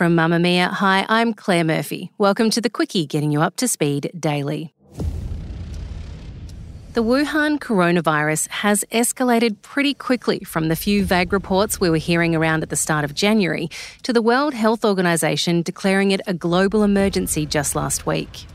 From Mamamia. hi, I'm Claire Murphy. Welcome to the Quicky, Getting You Up to Speed Daily. The Wuhan coronavirus has escalated pretty quickly from the few vague reports we were hearing around at the start of January to the World Health Organization declaring it a global emergency just last week.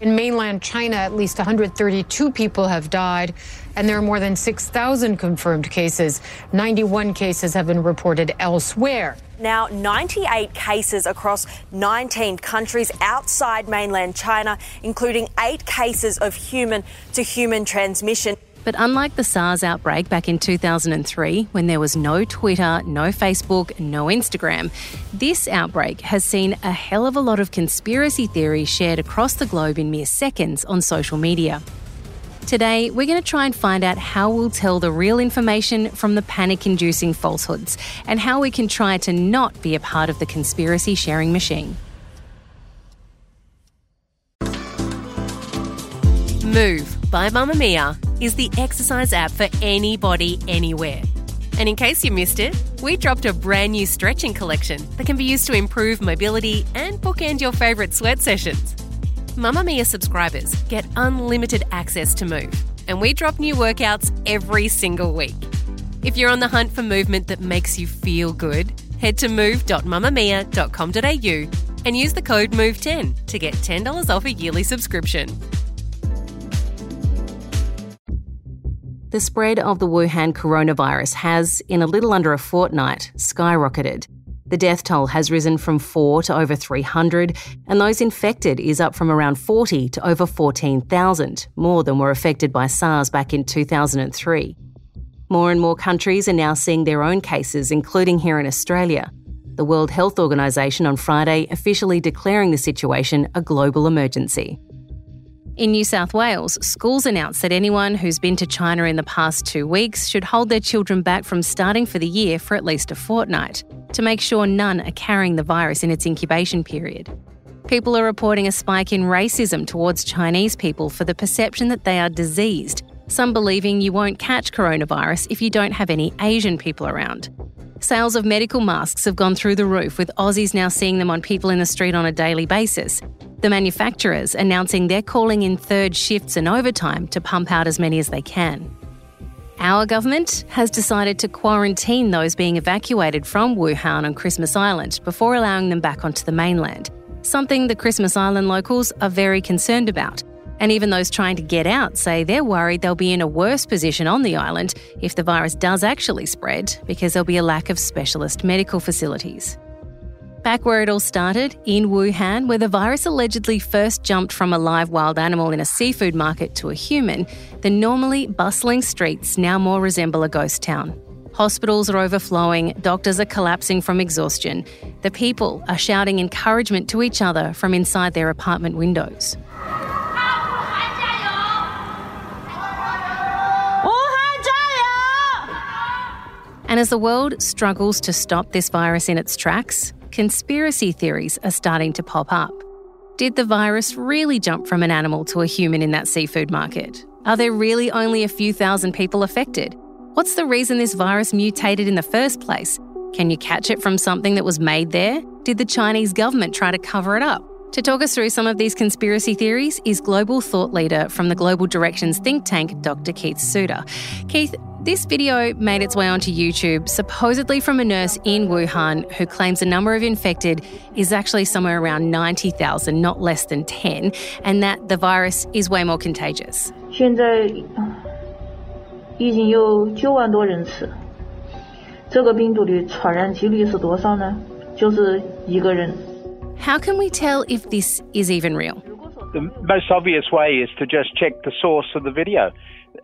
In mainland China, at least 132 people have died, and there are more than 6,000 confirmed cases. 91 cases have been reported elsewhere. Now, 98 cases across 19 countries outside mainland China, including eight cases of human to human transmission. But unlike the SARS outbreak back in 2003, when there was no Twitter, no Facebook, no Instagram, this outbreak has seen a hell of a lot of conspiracy theories shared across the globe in mere seconds on social media. Today, we're going to try and find out how we'll tell the real information from the panic inducing falsehoods and how we can try to not be a part of the conspiracy sharing machine. Move by Mamamia is the exercise app for anybody, anywhere. And in case you missed it, we dropped a brand new stretching collection that can be used to improve mobility and bookend your favourite sweat sessions. Mamamia subscribers get unlimited access to Move, and we drop new workouts every single week. If you're on the hunt for movement that makes you feel good, head to move.mamamia.com.au and use the code MOVE10 to get $10 off a yearly subscription. The spread of the Wuhan coronavirus has, in a little under a fortnight, skyrocketed. The death toll has risen from 4 to over 300, and those infected is up from around 40 to over 14,000, more than were affected by SARS back in 2003. More and more countries are now seeing their own cases, including here in Australia. The World Health Organization on Friday officially declaring the situation a global emergency. In New South Wales, schools announced that anyone who's been to China in the past two weeks should hold their children back from starting for the year for at least a fortnight to make sure none are carrying the virus in its incubation period. People are reporting a spike in racism towards Chinese people for the perception that they are diseased, some believing you won't catch coronavirus if you don't have any Asian people around. Sales of medical masks have gone through the roof, with Aussies now seeing them on people in the street on a daily basis. The manufacturers announcing they're calling in third shifts and overtime to pump out as many as they can. Our government has decided to quarantine those being evacuated from Wuhan on Christmas Island before allowing them back onto the mainland, something the Christmas Island locals are very concerned about. And even those trying to get out say they're worried they'll be in a worse position on the island if the virus does actually spread because there'll be a lack of specialist medical facilities. Back where it all started, in Wuhan, where the virus allegedly first jumped from a live wild animal in a seafood market to a human, the normally bustling streets now more resemble a ghost town. Hospitals are overflowing, doctors are collapsing from exhaustion. The people are shouting encouragement to each other from inside their apartment windows. And as the world struggles to stop this virus in its tracks, conspiracy theories are starting to pop up. Did the virus really jump from an animal to a human in that seafood market? Are there really only a few thousand people affected? What's the reason this virus mutated in the first place? Can you catch it from something that was made there? Did the Chinese government try to cover it up? To talk us through some of these conspiracy theories is global thought leader from the Global Directions think tank, Dr. Keith Suter. Keith, this video made its way onto YouTube, supposedly from a nurse in Wuhan who claims the number of infected is actually somewhere around 90,000, not less than 10, and that the virus is way more contagious. 现在已经有九万多人次，这个病毒的传染几率是多少呢？就是一个人。How can we tell if this is even real? The most obvious way is to just check the source of the video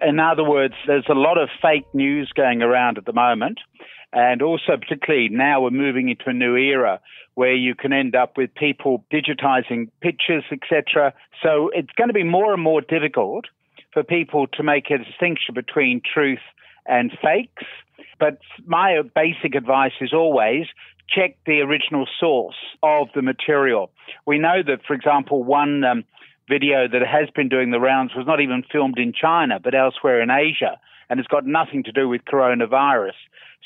In other words, there's a lot of fake news going around at the moment. And also, particularly now, we're moving into a new era where you can end up with people digitizing pictures, etc. So it's going to be more and more difficult for people to make a distinction between truth and fakes. But my basic advice is always check the original source of the material. We know that, for example, one um, video that has been doing the rounds was not even filmed in China, but elsewhere in Asia, and it's got nothing to do with coronavirus.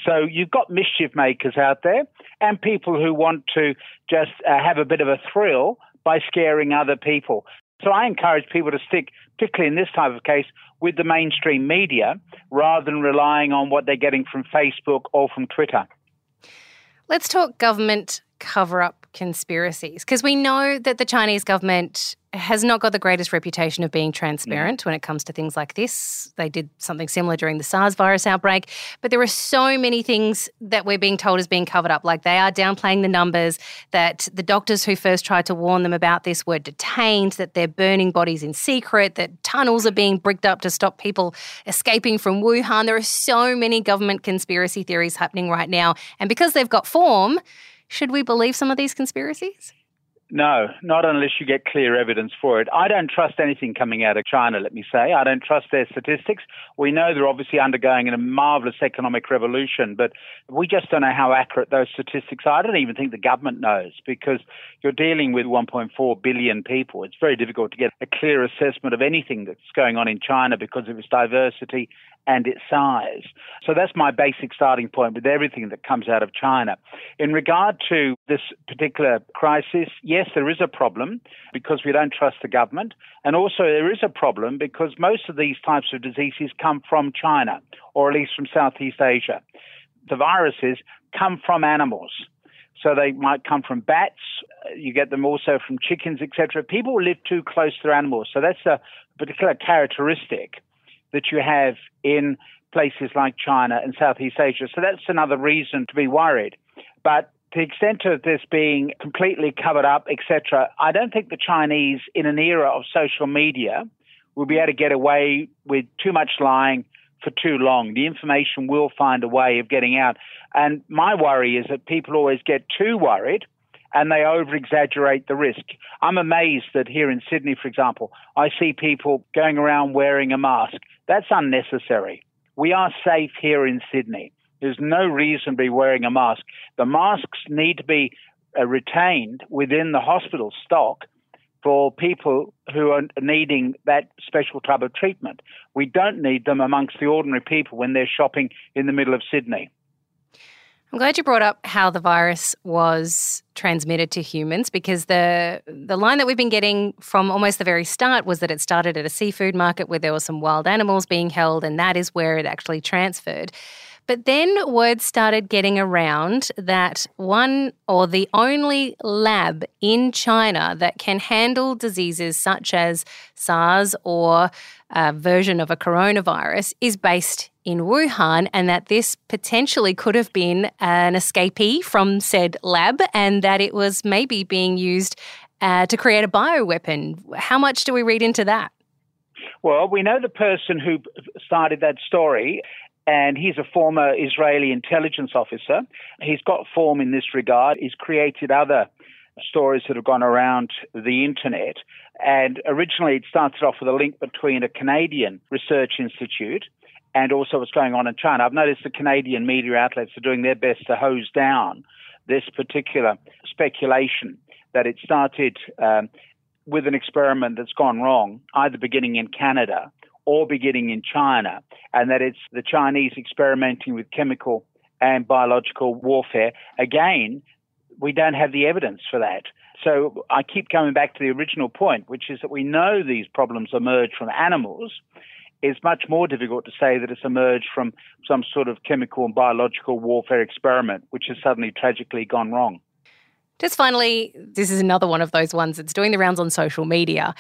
So you've got mischief makers out there and people who want to just uh, have a bit of a thrill by scaring other people. So I encourage people to stick, particularly in this type of case, with the mainstream media rather than relying on what they're getting from Facebook or from Twitter. Let's talk government cover up conspiracies because we know that the Chinese government has not got the greatest reputation of being transparent mm. when it comes to things like this. They did something similar during the SARS virus outbreak, but there are so many things that we're being told is being covered up. Like they are downplaying the numbers, that the doctors who first tried to warn them about this were detained, that they're burning bodies in secret, that tunnels are being bricked up to stop people escaping from Wuhan. There are so many government conspiracy theories happening right now. And because they've got form, should we believe some of these conspiracies? No, not unless you get clear evidence for it. I don't trust anything coming out of China, let me say. I don't trust their statistics. We know they're obviously undergoing a marvelous economic revolution, but we just don't know how accurate those statistics are. I don't even think the government knows because you're dealing with 1.4 billion people. It's very difficult to get a clear assessment of anything that's going on in China because of its diversity and its size. So that's my basic starting point with everything that comes out of China. In regard to this particular crisis, yes, there is a problem because we don't trust the government. And also, there is a problem because most of these types of diseases come from China, or at least from Southeast Asia. The viruses come from animals. So they might come from bats. You get them also from chickens, etc. People live too close to their animals. So that's a particular characteristic that you have in places like China and Southeast Asia. So that's another reason to be worried. But the extent of this being completely covered up, etc., I don't think the Chinese, in an era of social media, will be able to get away with too much lying for too long. The information will find a way of getting out. And my worry is that people always get too worried and they over exaggerate the risk. I'm amazed that here in Sydney, for example, I see people going around wearing a mask. That's unnecessary. We are safe here in Sydney. There's no reason to be wearing a mask. The masks need to be uh, retained within the hospital stock for people who are needing that special type of treatment. We don't need them amongst the ordinary people when they're shopping in the middle of Sydney. I'm glad you brought up how the virus was transmitted to humans because the the line that we've been getting from almost the very start was that it started at a seafood market where there were some wild animals being held and that is where it actually transferred. But then word started getting around that one or the only lab in China that can handle diseases such as SARS or a version of a coronavirus is based in Wuhan, and that this potentially could have been an escapee from said lab, and that it was maybe being used uh, to create a bioweapon. How much do we read into that? Well, we know the person who started that story, and he's a former Israeli intelligence officer. He's got form in this regard. He's created other stories that have gone around the internet. And originally, it started off with a link between a Canadian research institute and also what's going on in China. I've noticed the Canadian media outlets are doing their best to hose down this particular speculation that it started um, with an experiment that's gone wrong, either beginning in Canada or beginning in China, and that it's the Chinese experimenting with chemical and biological warfare. Again, we don't have the evidence for that. So I keep coming back to the original point, which is that we know these problems emerge from animals it's much more difficult to say that it's emerged from some sort of chemical and biological warfare experiment, which has suddenly tragically gone wrong. Just finally, this is another one of those ones that's doing the rounds on social media,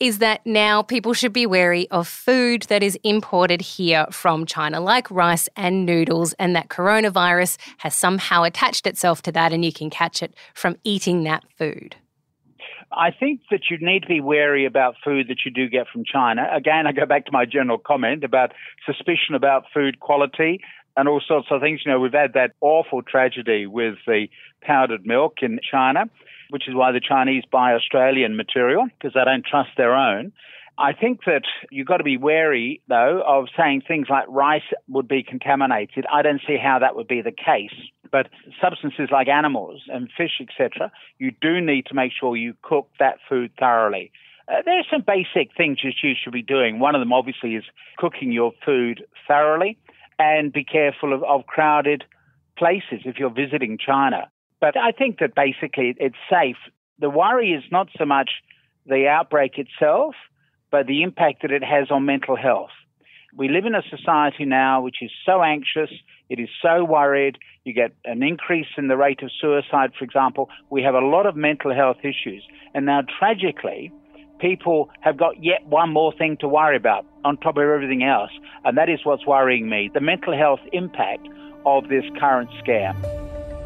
is that now people should be wary of food that is imported here from China, like rice and noodles, and that coronavirus has somehow attached itself to that and you can catch it from eating that food. I think that you need to be wary about food that you do get from China. Again, I go back to my general comment about suspicion about food quality and all sorts of things. You know, we've had that awful tragedy with the powdered milk in China, which is why the Chinese buy Australian material because they don't trust their own. I think that you've got to be wary, though, of saying things like rice would be contaminated. I don't see how that would be the case. But substances like animals and fish, etc., you do need to make sure you cook that food thoroughly. Uh, there are some basic things that you should be doing. One of them, obviously, is cooking your food thoroughly and be careful of, of crowded places if you're visiting China. But I think that basically it's safe. The worry is not so much the outbreak itself, but the impact that it has on mental health. We live in a society now which is so anxious, it is so worried. You get an increase in the rate of suicide, for example. We have a lot of mental health issues. And now, tragically, people have got yet one more thing to worry about on top of everything else. And that is what's worrying me the mental health impact of this current scare.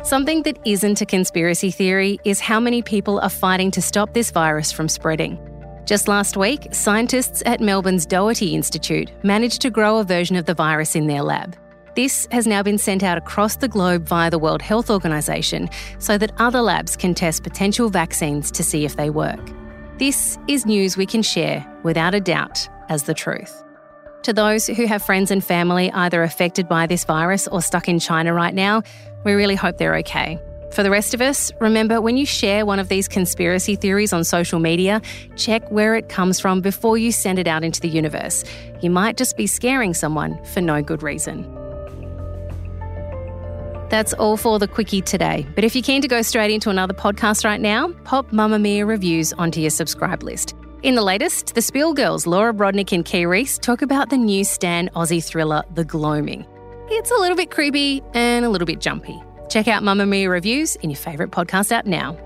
Something that isn't a conspiracy theory is how many people are fighting to stop this virus from spreading. Just last week, scientists at Melbourne's Doherty Institute managed to grow a version of the virus in their lab. This has now been sent out across the globe via the World Health Organization so that other labs can test potential vaccines to see if they work. This is news we can share without a doubt as the truth. To those who have friends and family either affected by this virus or stuck in China right now, we really hope they're okay. For the rest of us, remember when you share one of these conspiracy theories on social media, check where it comes from before you send it out into the universe. You might just be scaring someone for no good reason. That's all for the Quicky today. But if you're keen to go straight into another podcast right now, pop Mamamia reviews onto your subscribe list. In the latest, the Spill Girls, Laura Brodnick and Kee Reece, talk about the new Stan Aussie thriller, The Gloaming. It's a little bit creepy and a little bit jumpy. Check out Mamamia reviews in your favourite podcast app now.